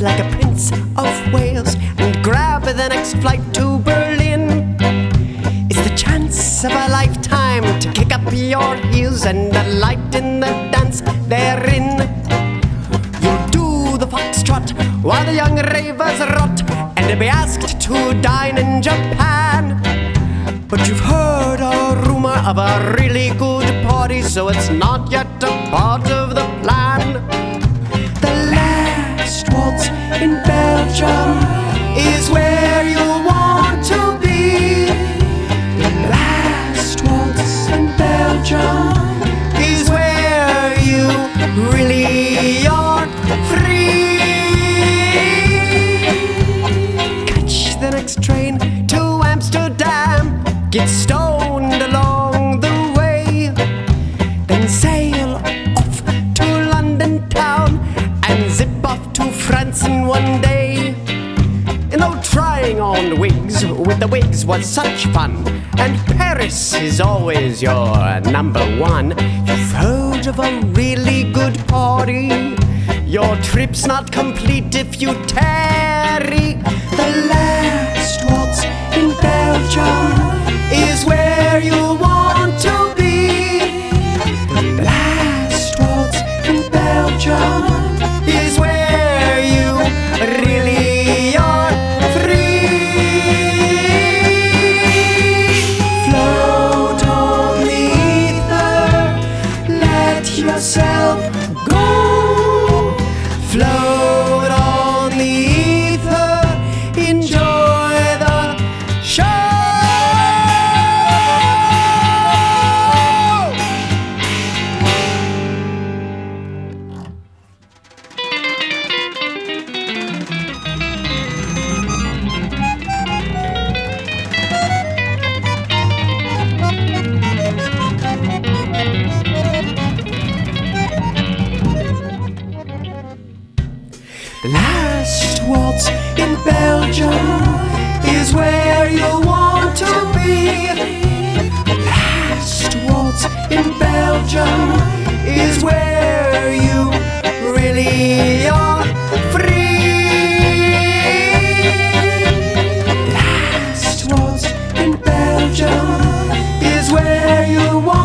like a Prince of Wales and grab the next flight to Berlin. It's the chance of a lifetime to kick up your heels and delight in the dance therein. You do the foxtrot while the young ravers rot and be asked to dine in Japan. But you've heard a rumor of a really good party, so it's not yet a part of the train to Amsterdam. Get stoned along the way, then sail off to London town and zip off to France in one day. You know, trying on wigs with the wigs was such fun, and Paris is always your number one. You've heard of a really good party. Your trip's not complete if you tarry the land in Belgium is where in Belgium is where you really are free. Last Waltz in Belgium is where you want.